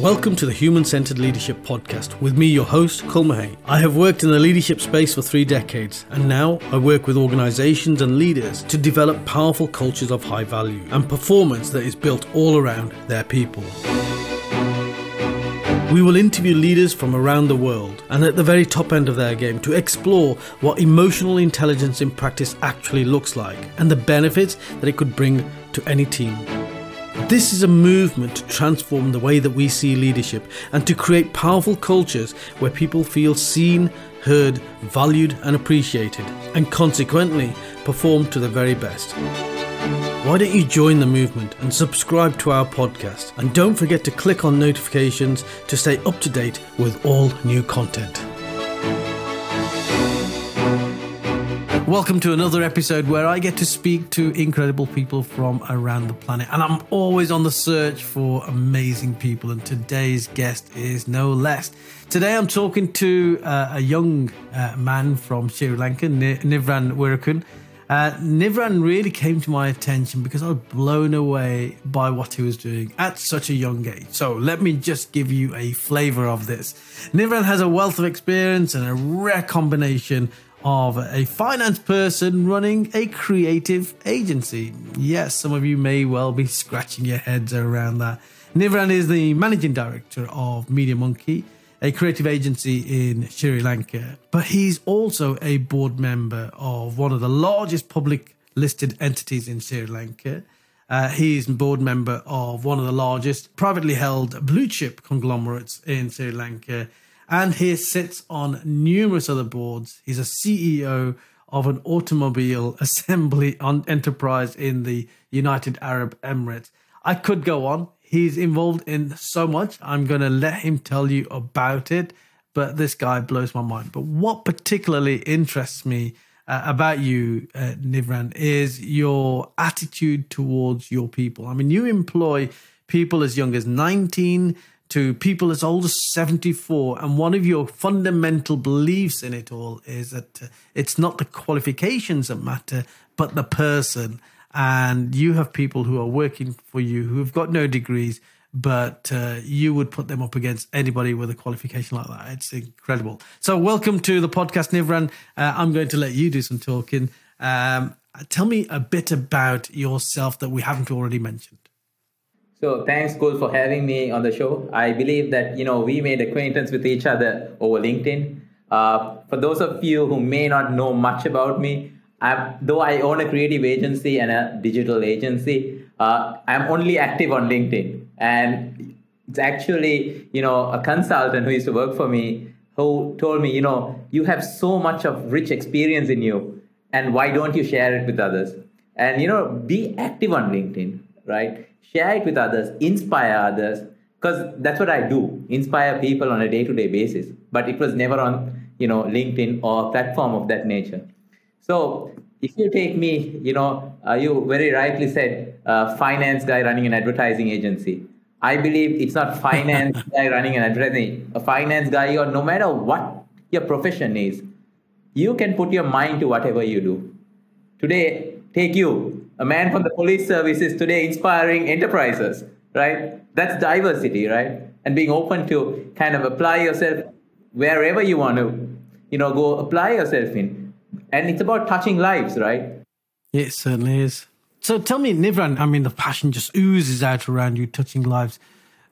Welcome to the Human Centered Leadership Podcast with me, your host, Kul I have worked in the leadership space for three decades, and now I work with organizations and leaders to develop powerful cultures of high value and performance that is built all around their people. We will interview leaders from around the world and at the very top end of their game to explore what emotional intelligence in practice actually looks like and the benefits that it could bring to any team. This is a movement to transform the way that we see leadership and to create powerful cultures where people feel seen, heard, valued, and appreciated, and consequently perform to the very best. Why don't you join the movement and subscribe to our podcast? And don't forget to click on notifications to stay up to date with all new content. Welcome to another episode where I get to speak to incredible people from around the planet. And I'm always on the search for amazing people. And today's guest is no less. Today I'm talking to uh, a young uh, man from Sri Lanka, Nivran Weerakoon. Uh, Nivran really came to my attention because I was blown away by what he was doing at such a young age. So let me just give you a flavor of this. Nivran has a wealth of experience and a rare combination of a finance person running a creative agency. Yes, some of you may well be scratching your heads around that. Nivran is the managing director of Media Monkey, a creative agency in Sri Lanka, but he's also a board member of one of the largest public listed entities in Sri Lanka. Uh, he's a board member of one of the largest privately held blue chip conglomerates in Sri Lanka and he sits on numerous other boards. He's a CEO of an automobile assembly enterprise in the United Arab Emirates. I could go on. He's involved in so much. I'm going to let him tell you about it, but this guy blows my mind. But what particularly interests me uh, about you, uh, Nivran, is your attitude towards your people. I mean, you employ people as young as 19 to people as old as 74. And one of your fundamental beliefs in it all is that uh, it's not the qualifications that matter, but the person. And you have people who are working for you who have got no degrees, but uh, you would put them up against anybody with a qualification like that. It's incredible. So, welcome to the podcast, Nivran. Uh, I'm going to let you do some talking. Um, tell me a bit about yourself that we haven't already mentioned. So thanks, Kul, for having me on the show. I believe that you know we made acquaintance with each other over LinkedIn. Uh, for those of you who may not know much about me, I'm, though I own a creative agency and a digital agency, uh, I'm only active on LinkedIn, and it's actually you know a consultant who used to work for me who told me, you know, you have so much of rich experience in you, and why don't you share it with others? And you know, be active on LinkedIn, right? Share it with others, inspire others, because that's what I do, inspire people on a day-to-day basis. But it was never on, you know, LinkedIn or a platform of that nature. So if you take me, you know, uh, you very rightly said, uh, finance guy running an advertising agency. I believe it's not finance guy running an advertising, a finance guy, or no matter what your profession is, you can put your mind to whatever you do. Today, take you, a man from the police service is today inspiring enterprises, right? That's diversity, right? And being open to kind of apply yourself wherever you want to, you know, go apply yourself in. And it's about touching lives, right? It certainly is. So tell me, Nivran, I mean, the passion just oozes out around you, touching lives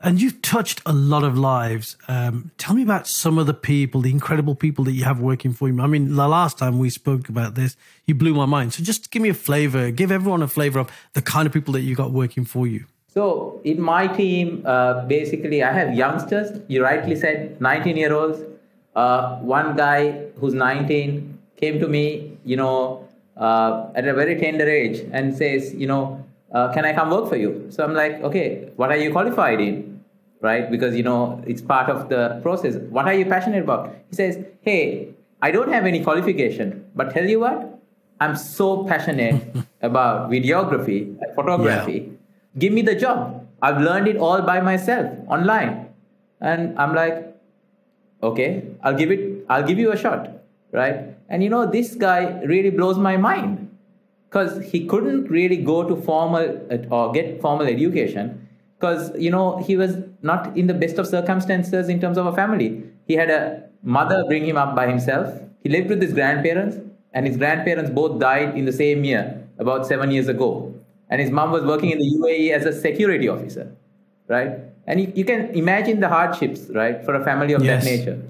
and you've touched a lot of lives. Um, tell me about some of the people, the incredible people that you have working for you. I mean, the last time we spoke about this, you blew my mind. So just give me a flavor, give everyone a flavor of the kind of people that you got working for you. So in my team, uh, basically, I have youngsters. You rightly said, 19 year olds. Uh, one guy who's 19 came to me, you know, uh, at a very tender age and says, you know, uh, can I come work for you? So I'm like, okay, what are you qualified in? right? Because you know it's part of the process. What are you passionate about? He says, "Hey, I don't have any qualification, but tell you what, I'm so passionate about videography, photography. Yeah. Give me the job. I've learned it all by myself online." And I'm like, "Okay, I'll give it. I'll give you a shot." Right? And you know, this guy really blows my mind because he couldn't really go to formal uh, or get formal education because you know he was not in the best of circumstances in terms of a family. He had a mother bring him up by himself. He lived with his grandparents, and his grandparents both died in the same year, about seven years ago. And his mom was working in the UAE as a security officer, right? And you, you can imagine the hardships, right, for a family of yes. that nature.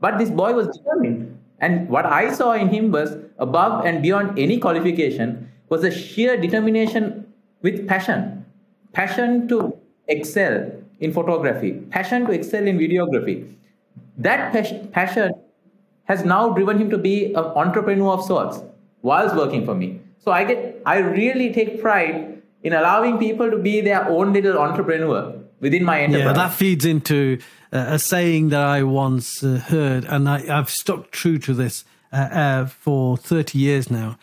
But this boy was determined. And what I saw in him was above and beyond any qualification was a sheer determination with passion. Passion to excel in photography, passion to excel in videography. That passion has now driven him to be an entrepreneur of sorts whilst working for me. So I get I really take pride in allowing people to be their own little entrepreneur within my enterprise. Yeah, that feeds into a saying that I once uh, heard, and I, have stuck true to this uh, uh for 30 years now.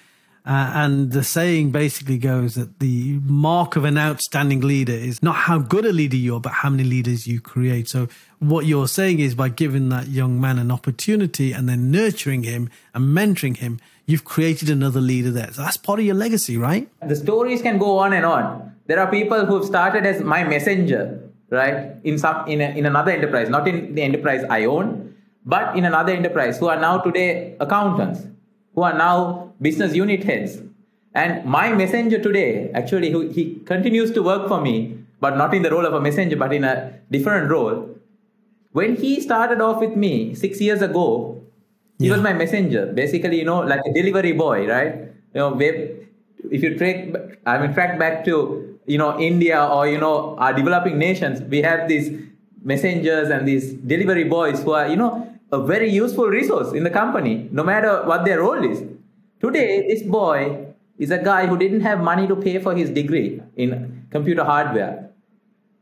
Uh, and the saying basically goes that the mark of an outstanding leader is not how good a leader you are, but how many leaders you create. So, what you're saying is by giving that young man an opportunity and then nurturing him and mentoring him, you've created another leader there. So, that's part of your legacy, right? The stories can go on and on. There are people who've started as my messenger, right? In some in, a, in another enterprise, not in the enterprise I own, but in another enterprise who are now today accountants who are now business unit heads. And my messenger today, actually, who, he continues to work for me, but not in the role of a messenger, but in a different role. When he started off with me six years ago, he yeah. was my messenger, basically, you know, like a delivery boy, right? You know, if you track, I mean, track back to, you know, India or, you know, our developing nations, we have these messengers and these delivery boys who are, you know, a very useful resource in the company, no matter what their role is. Today, this boy is a guy who didn't have money to pay for his degree in computer hardware.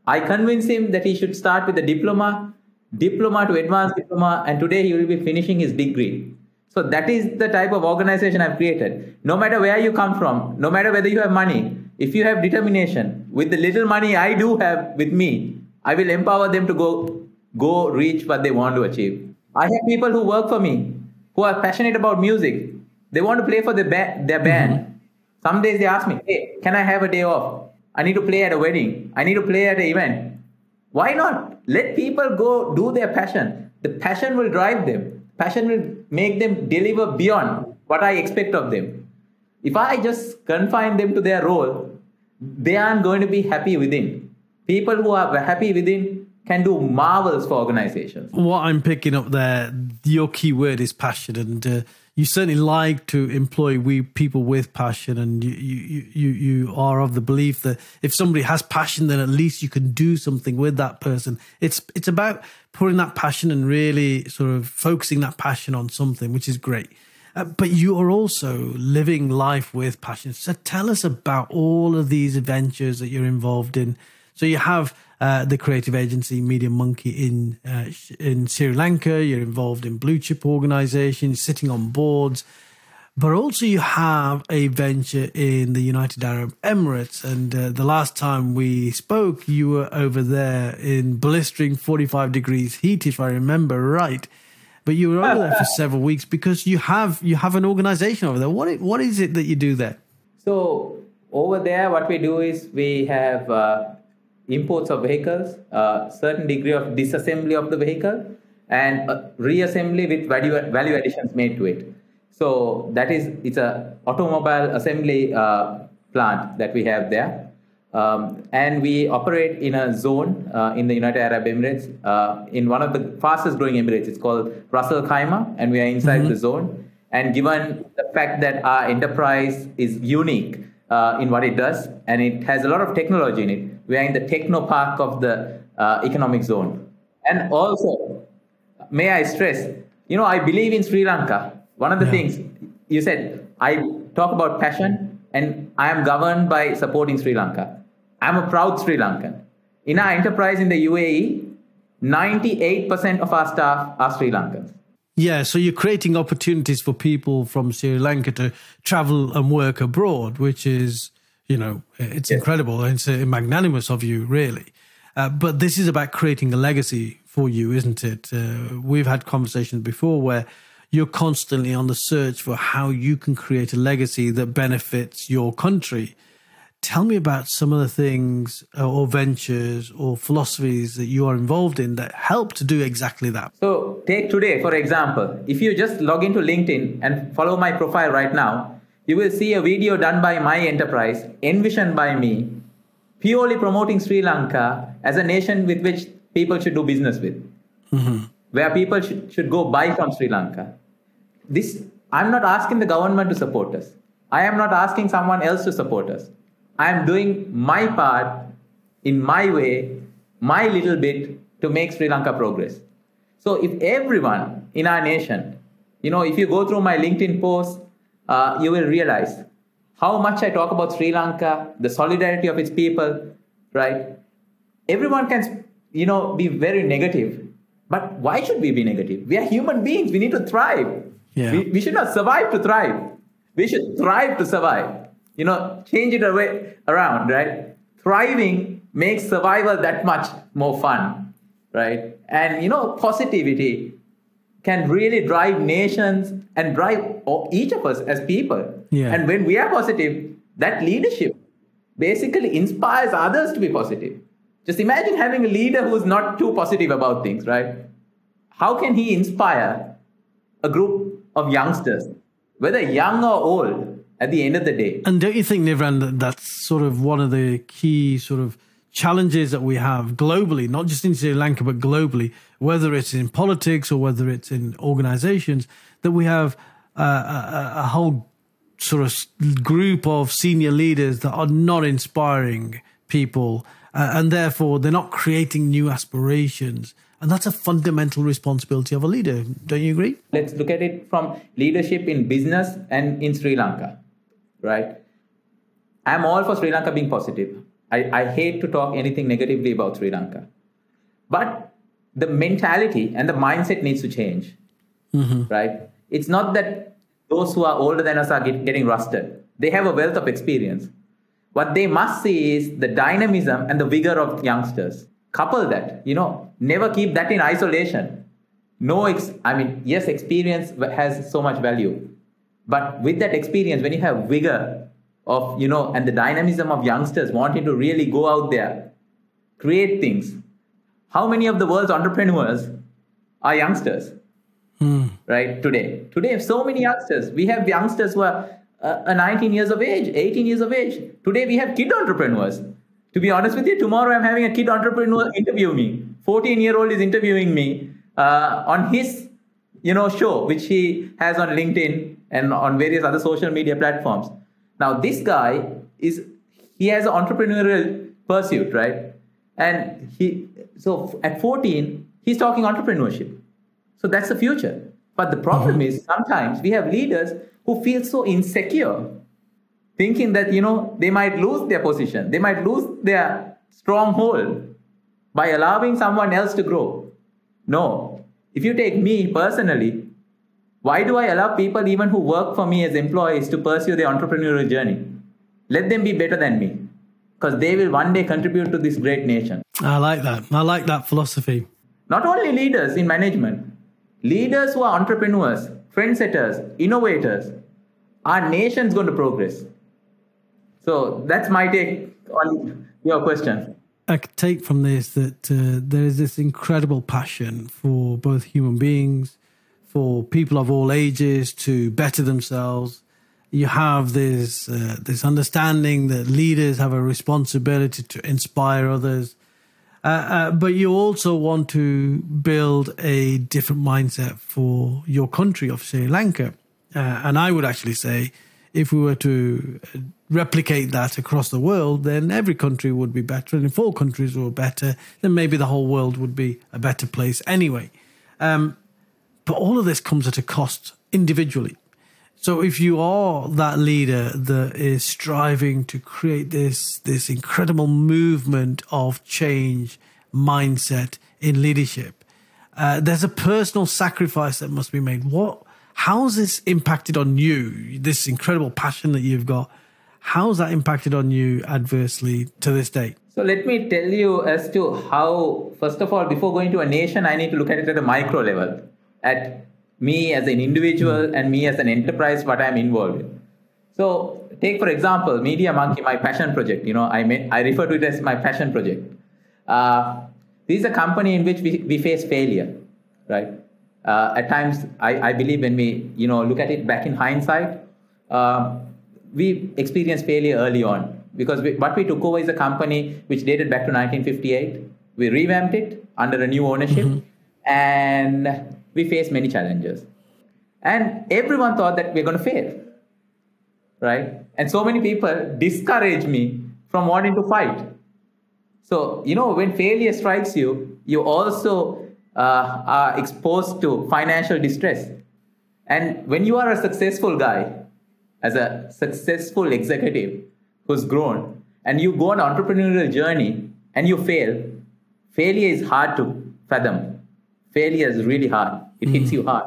I convinced him that he should start with a diploma, diploma to advanced diploma, and today he will be finishing his degree. So that is the type of organization I've created. No matter where you come from, no matter whether you have money, if you have determination, with the little money I do have with me, I will empower them to go go reach what they want to achieve. I have people who work for me who are passionate about music. They want to play for the ba- their band. Mm-hmm. Some days they ask me, "Hey, can I have a day off? I need to play at a wedding. I need to play at an event." Why not? Let people go do their passion. The passion will drive them. Passion will make them deliver beyond what I expect of them. If I just confine them to their role, they aren't going to be happy within. People who are happy within can do marvels for organizations. What I'm picking up there, your key word is passion, and uh, you certainly like to employ we people with passion, and you, you you you are of the belief that if somebody has passion, then at least you can do something with that person. It's it's about putting that passion and really sort of focusing that passion on something, which is great. Uh, but you are also living life with passion. So tell us about all of these adventures that you're involved in. So you have uh, the creative agency Media Monkey in uh, in Sri Lanka. You're involved in blue chip organizations, sitting on boards, but also you have a venture in the United Arab Emirates. And uh, the last time we spoke, you were over there in blistering 45 degrees heat, if I remember right. But you were over there for several weeks because you have you have an organization over there. What what is it that you do there? So over there, what we do is we have uh, imports of vehicles, a certain degree of disassembly of the vehicle, and reassembly with value, value additions made to it. So that is it's a automobile assembly uh, plant that we have there. Um, and we operate in a zone uh, in the United Arab Emirates, uh, in one of the fastest growing Emirates. It's called Ras Al Khaimah, and we are inside mm-hmm. the zone. And given the fact that our enterprise is unique uh, in what it does, and it has a lot of technology in it, we are in the techno park of the uh, economic zone. And also, may I stress, you know, I believe in Sri Lanka. One of the yeah. things you said, I talk about passion and I am governed by supporting Sri Lanka. I'm a proud Sri Lankan. In our enterprise in the UAE, 98% of our staff are Sri Lankans. Yeah, so you're creating opportunities for people from Sri Lanka to travel and work abroad, which is you know, it's yes. incredible. It's magnanimous of you, really. Uh, but this is about creating a legacy for you, isn't it? Uh, we've had conversations before where you're constantly on the search for how you can create a legacy that benefits your country. Tell me about some of the things uh, or ventures or philosophies that you are involved in that help to do exactly that. So, take today, for example, if you just log into LinkedIn and follow my profile right now, you will see a video done by my enterprise, envisioned by me, purely promoting Sri Lanka as a nation with which people should do business with, mm-hmm. Where people should, should go buy from Sri Lanka. This I'm not asking the government to support us. I am not asking someone else to support us. I am doing my part in my way, my little bit to make Sri Lanka progress. So if everyone in our nation, you know, if you go through my LinkedIn posts, uh, you will realize how much I talk about Sri Lanka, the solidarity of its people, right? Everyone can, you know, be very negative. But why should we be negative? We are human beings. We need to thrive. Yeah. We, we should not survive to thrive. We should thrive to survive. You know, change it away around, right? Thriving makes survival that much more fun, right? And you know, positivity can really drive nations and drive each of us as people. Yeah. And when we are positive, that leadership basically inspires others to be positive. Just imagine having a leader who's not too positive about things, right? How can he inspire a group of youngsters, whether young or old, at the end of the day? And don't you think, Nivran, that that's sort of one of the key sort of challenges that we have globally, not just in Sri Lanka, but globally, whether it's in politics or whether it's in organizations, that we have uh, a, a, whole sort of group of senior leaders that are not inspiring people, uh, and therefore they're not creating new aspirations. And that's a fundamental responsibility of a leader. Don't you agree? Let's look at it from leadership in business and in Sri Lanka, right? I'm all for Sri Lanka being positive. I, I hate to talk anything negatively about Sri Lanka. But the mentality and the mindset needs to change, mm-hmm. right? It's not that those who are older than us are get, getting rusted. They have a wealth of experience. What they must see is the dynamism and the vigor of youngsters. Couple that, you know, never keep that in isolation. No, ex- I mean, yes, experience has so much value. But with that experience, when you have vigor of, you know, and the dynamism of youngsters wanting to really go out there, create things. How many of the world's entrepreneurs are youngsters? Hmm. Right today, today, so many youngsters. We have youngsters who are uh, 19 years of age, 18 years of age. Today, we have kid entrepreneurs. To be honest with you, tomorrow I'm having a kid entrepreneur interview me. 14 year old is interviewing me uh, on his, you know, show which he has on LinkedIn and on various other social media platforms. Now, this guy is he has an entrepreneurial pursuit, right? And he so at 14 he's talking entrepreneurship so that's the future. But the problem mm-hmm. is sometimes we have leaders who feel so insecure, thinking that you know they might lose their position, they might lose their stronghold by allowing someone else to grow. No. If you take me personally, why do I allow people even who work for me as employees to pursue their entrepreneurial journey? Let them be better than me because they will one day contribute to this great nation. I like that. I like that philosophy. Not only leaders in management, Leaders who are entrepreneurs, trendsetters, innovators, our nation's going to progress. So that's my take on your question. I could take from this that uh, there is this incredible passion for both human beings, for people of all ages to better themselves. You have this uh, this understanding that leaders have a responsibility to inspire others, uh, uh, but you also want to build a different mindset for your country of Sri Lanka. Uh, and I would actually say, if we were to uh, replicate that across the world, then every country would be better. And if all countries were better, then maybe the whole world would be a better place anyway. Um, but all of this comes at a cost individually. So if you are that leader that is striving to create this this incredible movement of change mindset in leadership, uh, there's a personal sacrifice that must be made. What? How's this impacted on you? This incredible passion that you've got. How's that impacted on you adversely to this day? So let me tell you as to how. First of all, before going to a nation, I need to look at it at a micro level, at me as an individual and me as an enterprise, what I'm involved in. So take for example, Media Monkey, my passion project. You know, I may, I refer to it as my passion project. Uh, this is a company in which we, we face failure, right? Uh, at times, I, I believe when we you know look at it back in hindsight, uh, we experienced failure early on because we, what we took over is a company which dated back to 1958. We revamped it under a new ownership, mm-hmm. and we faced many challenges. And everyone thought that we're going to fail, right? And so many people discourage me from wanting to fight. So, you know, when failure strikes you, you also uh, are exposed to financial distress. And when you are a successful guy, as a successful executive who's grown, and you go on an entrepreneurial journey and you fail, failure is hard to fathom. Failure is really hard. It hits hmm. you hard.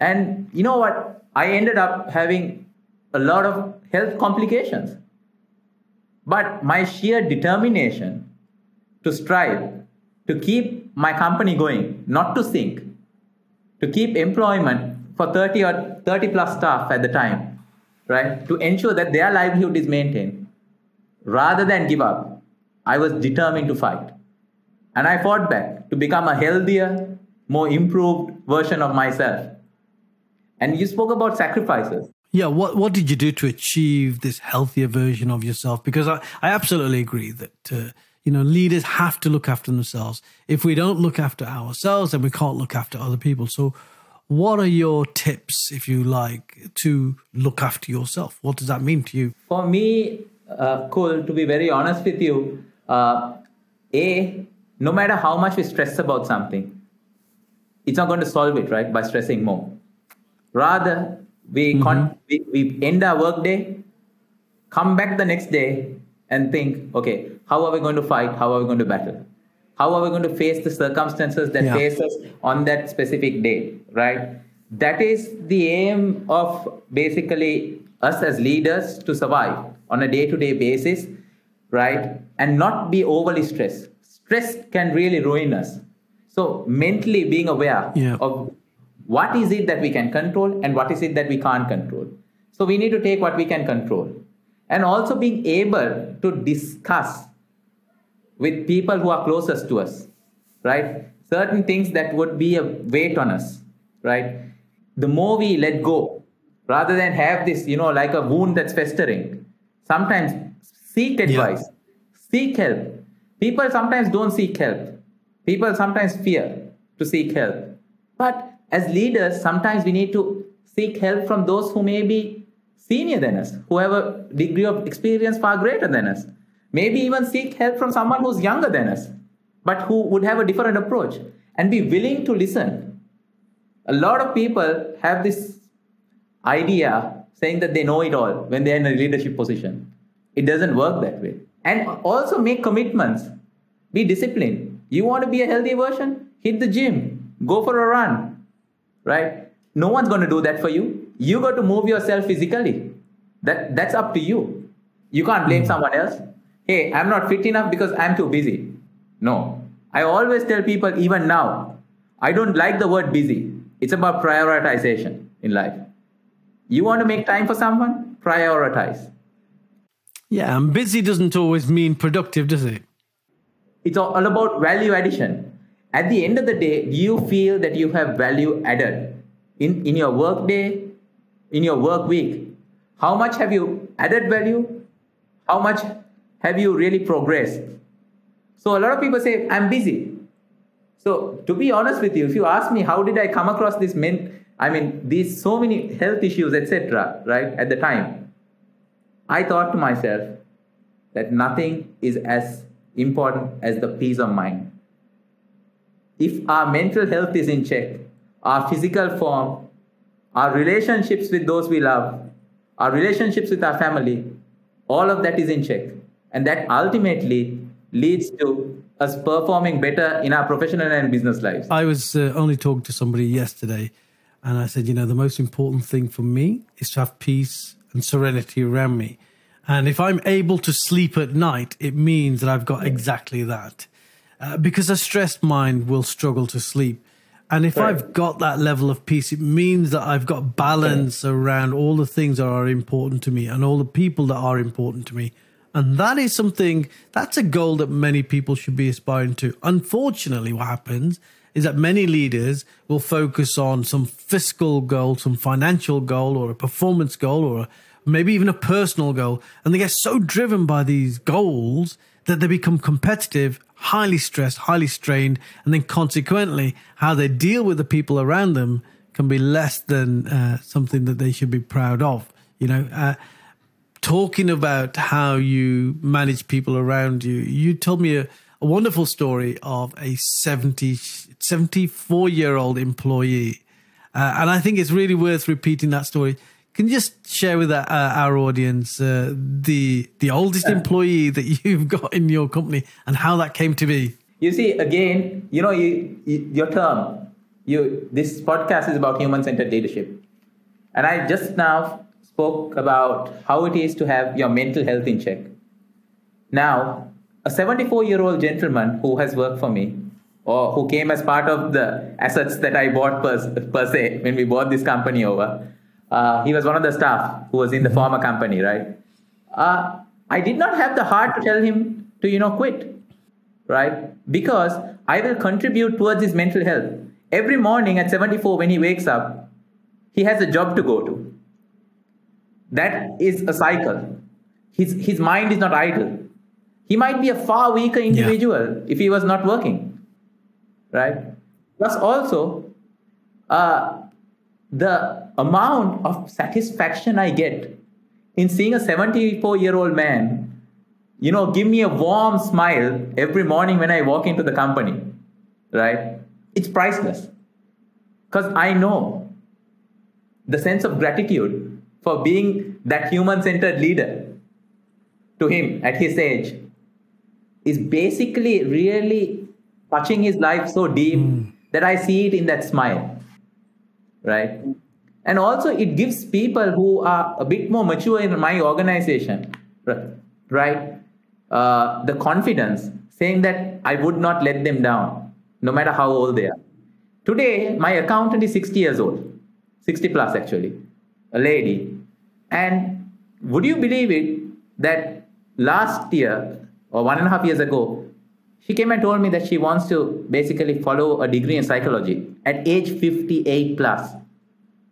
And you know what? I ended up having a lot of health complications. But my sheer determination to strive, to keep my company going, not to sink, to keep employment for 30 or 30 plus staff at the time, right? To ensure that their livelihood is maintained. Rather than give up, I was determined to fight. And I fought back to become a healthier, more improved version of myself. And you spoke about sacrifices. Yeah, what what did you do to achieve this healthier version of yourself? Because I, I absolutely agree that uh, you know leaders have to look after themselves. If we don't look after ourselves, then we can't look after other people. So, what are your tips, if you like, to look after yourself? What does that mean to you? For me, uh, Kul, to be very honest with you, uh, a no matter how much we stress about something, it's not going to solve it, right? By stressing more. Rather, we, mm-hmm. con- we, we end our workday, come back the next day, and think, okay, how are we going to fight? How are we going to battle? How are we going to face the circumstances that yeah. face us on that specific day, right? That is the aim of basically us as leaders to survive on a day to day basis, right? And not be overly stressed. Stress can really ruin us. So mentally being aware yeah. of what is it that we can control and what is it that we can't control. So we need to take what we can control. And also being able to discuss with people who are closest to us, right? Certain things that would be a weight on us, right? The more we let go, rather than have this, you know, like a wound that's festering, sometimes seek advice, yeah. seek help. People sometimes don't seek help People sometimes fear to seek help. But as leaders, sometimes we need to seek help from those who may be senior than us, who have a degree of experience far greater than us. Maybe even seek help from someone who's younger than us, but who would have a different approach and be willing to listen. A lot of people have this idea saying that they know it all when they're in a leadership position. It doesn't work that way. And also make commitments, be disciplined you want to be a healthy version? Hit the gym, go for a run, right? No one's going to do that for you. You got to move yourself physically. That, that's up to you. You can't blame hmm. someone else. Hey, I'm not fit enough because I'm too busy. No. I always tell people, even now, I don't like the word busy. It's about prioritization in life. You want to make time for someone? Prioritize. Yeah, and busy doesn't always mean productive, does it? It's all about value addition. At the end of the day, do you feel that you have value added in, in your work day, in your work week? How much have you added value? How much have you really progressed? So a lot of people say, I'm busy. So to be honest with you, if you ask me how did I come across this men, I mean these so many health issues, etc., right, at the time, I thought to myself that nothing is as important as the peace of mind. If our mental health is in check, our physical form, our relationships with those we love, our relationships with our family, all of that is in check. And that ultimately leads to us performing better in our professional and business lives. I was uh, only talking to somebody yesterday, and I said, you know, the most important thing for me is to have peace and serenity around me. And if I'm able to sleep at night, it means that I've got exactly that. Uh, because a stressed mind will struggle to sleep. And if right. I've got that level of peace, it means that I've got balance right. around all the things that are important to me and all the people that are important to me. And that is something, that's a goal that many people should be aspiring to. Unfortunately, what happens is that many leaders will focus on some fiscal goal, some financial goal, or a performance goal, or maybe even a personal goal. And they get so driven by these goals that they become competitive, highly stressed, highly strained. And then consequently, how they deal with the people around them can be less than uh, something that they should be proud of. You know, uh, talking about how you manage people around you, you told me a, a wonderful story of a 70, 74 year old employee. Uh, and I think it's really worth repeating that story. Can you just share with our, uh, our audience uh, the the oldest employee that you've got in your company and how that came to be? You see, again, you know, you, you, your term, you this podcast is about human centered leadership, and I just now spoke about how it is to have your mental health in check. Now, a 74 year old gentleman who has worked for me or who came as part of the assets that I bought per, per se when we bought this company over, uh, he was one of the staff who was in the former company, right? Uh, I did not have the heart to tell him to, you know, quit, right? Because I will contribute towards his mental health. Every morning at 74, when he wakes up, he has a job to go to. That is a cycle. His, his mind is not idle. He might be a far weaker individual yeah. if he was not working, right? Plus, also, uh, the amount of satisfaction I get in seeing a 74 year old man, you know, give me a warm smile every morning when I walk into the company, right? It's priceless. Because I know the sense of gratitude for being that human centered leader to him at his age is basically really touching his life so deep mm. that I see it in that smile. Right? And also, it gives people who are a bit more mature in my organization, right, uh, the confidence saying that I would not let them down, no matter how old they are. Today, my accountant is 60 years old, 60 plus actually, a lady. And would you believe it that last year or one and a half years ago, she came and told me that she wants to basically follow a degree in psychology at age 58 plus.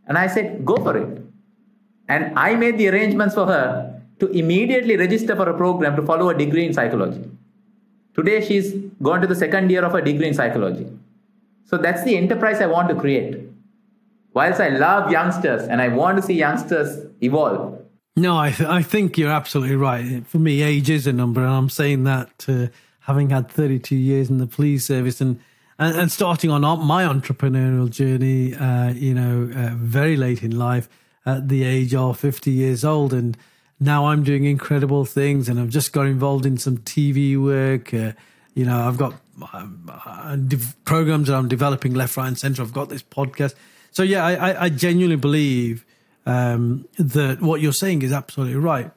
And I said, go for it. And I made the arrangements for her to immediately register for a program to follow a degree in psychology. Today, she's gone to the second year of a degree in psychology. So that's the enterprise I want to create whilst I love youngsters and I want to see youngsters evolve. No, I, th- I think you're absolutely right. For me, age is a number, and I'm saying that uh, having had 32 years in the police service and and, and starting on my entrepreneurial journey, uh, you know, uh, very late in life, at the age of 50 years old, and now I'm doing incredible things, and I've just got involved in some TV work. Uh, you know, I've got uh, programs that I'm developing left, right, and center. I've got this podcast so yeah, I, I genuinely believe um, that what you're saying is absolutely right.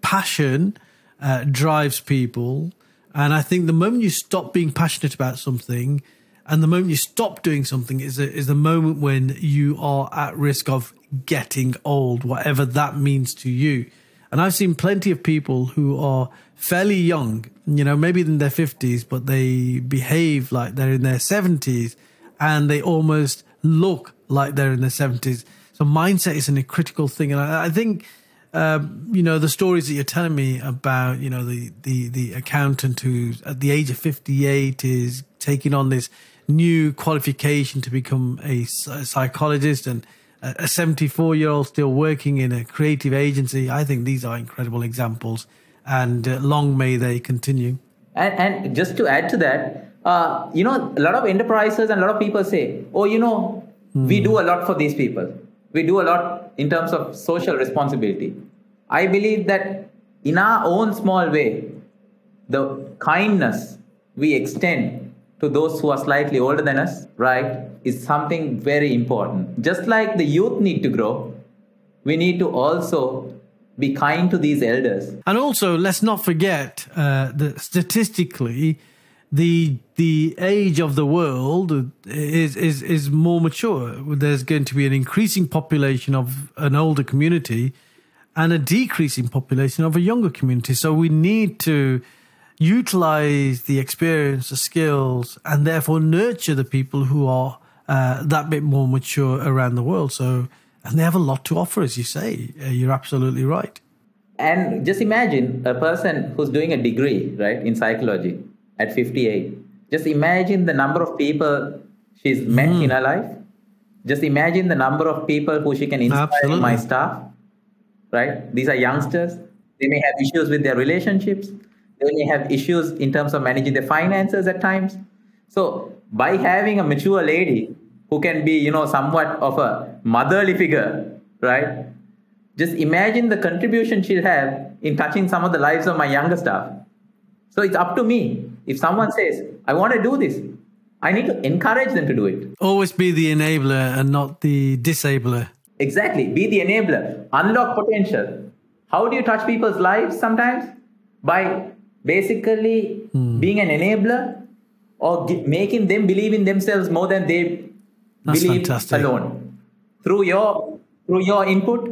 Passion uh, drives people, and I think the moment you stop being passionate about something, and the moment you stop doing something is a, is the moment when you are at risk of getting old, whatever that means to you. And I've seen plenty of people who are fairly young, you know, maybe in their 50s, but they behave like they're in their 70s and they almost look like they're in their 70s. So mindset is a critical thing. And I, I think, um, you know, the stories that you're telling me about, you know, the, the, the accountant who's at the age of 58 is taking on this new qualification to become a, psychologist and a 74 year old still working in a creative agency. I think these are incredible examples and uh, long may they continue. And, and just to add to that, uh, you know, a lot of enterprises and a lot of people say, oh, you know, Mm. We do a lot for these people. We do a lot in terms of social responsibility. I believe that in our own small way, the kindness we extend to those who are slightly older than us, right, is something very important. Just like the youth need to grow, we need to also be kind to these elders. And also, let's not forget uh, that statistically, the the age of the world is is is more mature. There's going to be an increasing population of an older community and a decreasing population of a younger community. So we need to utilize the experience, the skills, and therefore nurture the people who are uh, that bit more mature around the world. So, and they have a lot to offer, as you say. Uh, you're absolutely right. And just imagine a person who's doing a degree, right, in psychology at 58. Just imagine the number of people she's met mm. in her life. Just imagine the number of people who she can inspire Absolutely. my staff, right? These are youngsters. They may have issues with their relationships. They may have issues in terms of managing their finances at times. So by having a mature lady who can be, you know, somewhat of a motherly figure, right? Just imagine the contribution she'll have in touching some of the lives of my younger staff. So it's up to me. If someone says, I want to do this, I need to encourage them to do it. Always be the enabler and not the disabler. Exactly. Be the enabler. Unlock potential. How do you touch people's lives sometimes? By basically hmm. being an enabler or making them believe in themselves more than they That's believe fantastic. alone. Through your through your input,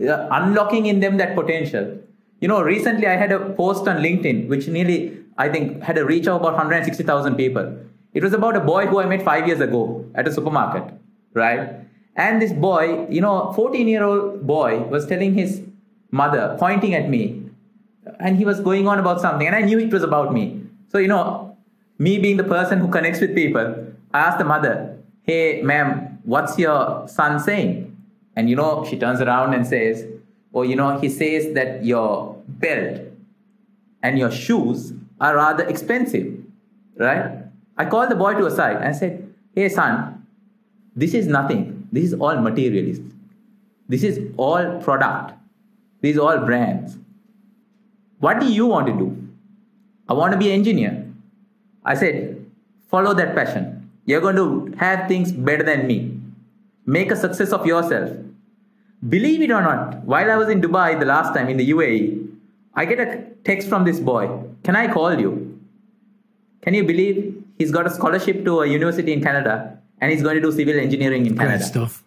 uh, unlocking in them that potential. You know, recently I had a post on LinkedIn which nearly I think had a reach of about 160,000 people. It was about a boy who I met five years ago at a supermarket, right? And this boy, you know, 14 year old boy was telling his mother, pointing at me, and he was going on about something, and I knew it was about me. So, you know, me being the person who connects with people, I asked the mother, Hey, ma'am, what's your son saying? And, you know, she turns around and says, Oh, you know, he says that your belt and your shoes are rather expensive, right? I called the boy to a side and said, Hey, son, this is nothing. This is all materialist. This is all product. These all brands. What do you want to do? I want to be an engineer. I said, follow that passion. You're going to have things better than me. Make a success of yourself. Believe it or not, while I was in Dubai the last time in the UAE, I get a text from this boy. Can I call you? Can you believe he's got a scholarship to a university in Canada and he's going to do civil engineering in Canada? Great stuff.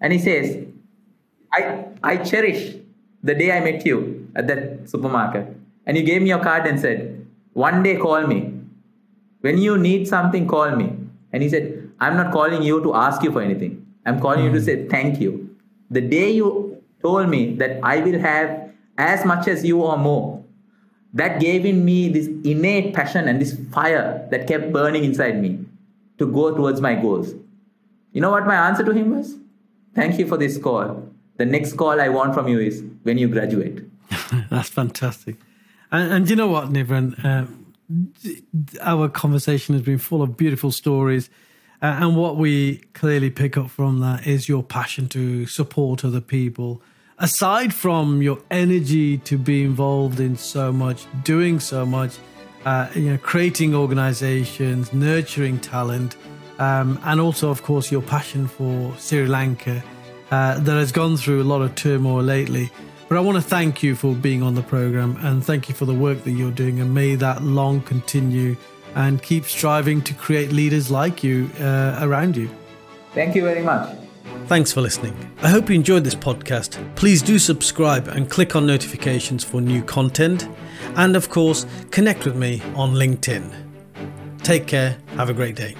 And he says, I, I cherish the day I met you at that supermarket. And you gave me your card and said, One day call me. When you need something, call me. And he said, I'm not calling you to ask you for anything. I'm calling mm. you to hmm. say thank you. The day you told me that I will have as much as you or more, that gave in me this innate passion and this fire that kept burning inside me to go towards my goals. You know what my answer to him was? Thank you for this call. The next call I want from you is when you graduate. That's fantastic. And, and you know what, Nivran? Uh, our conversation has been full of beautiful stories. Uh, and what we clearly pick up from that is your passion to support other people. Aside from your energy to be involved in so much, doing so much, uh, you know, creating organizations, nurturing talent, um, and also, of course, your passion for Sri Lanka uh, that has gone through a lot of turmoil lately. But I want to thank you for being on the program and thank you for the work that you're doing. And may that long continue and keep striving to create leaders like you uh, around you. Thank you very much. Thanks for listening. I hope you enjoyed this podcast. Please do subscribe and click on notifications for new content. And of course, connect with me on LinkedIn. Take care. Have a great day.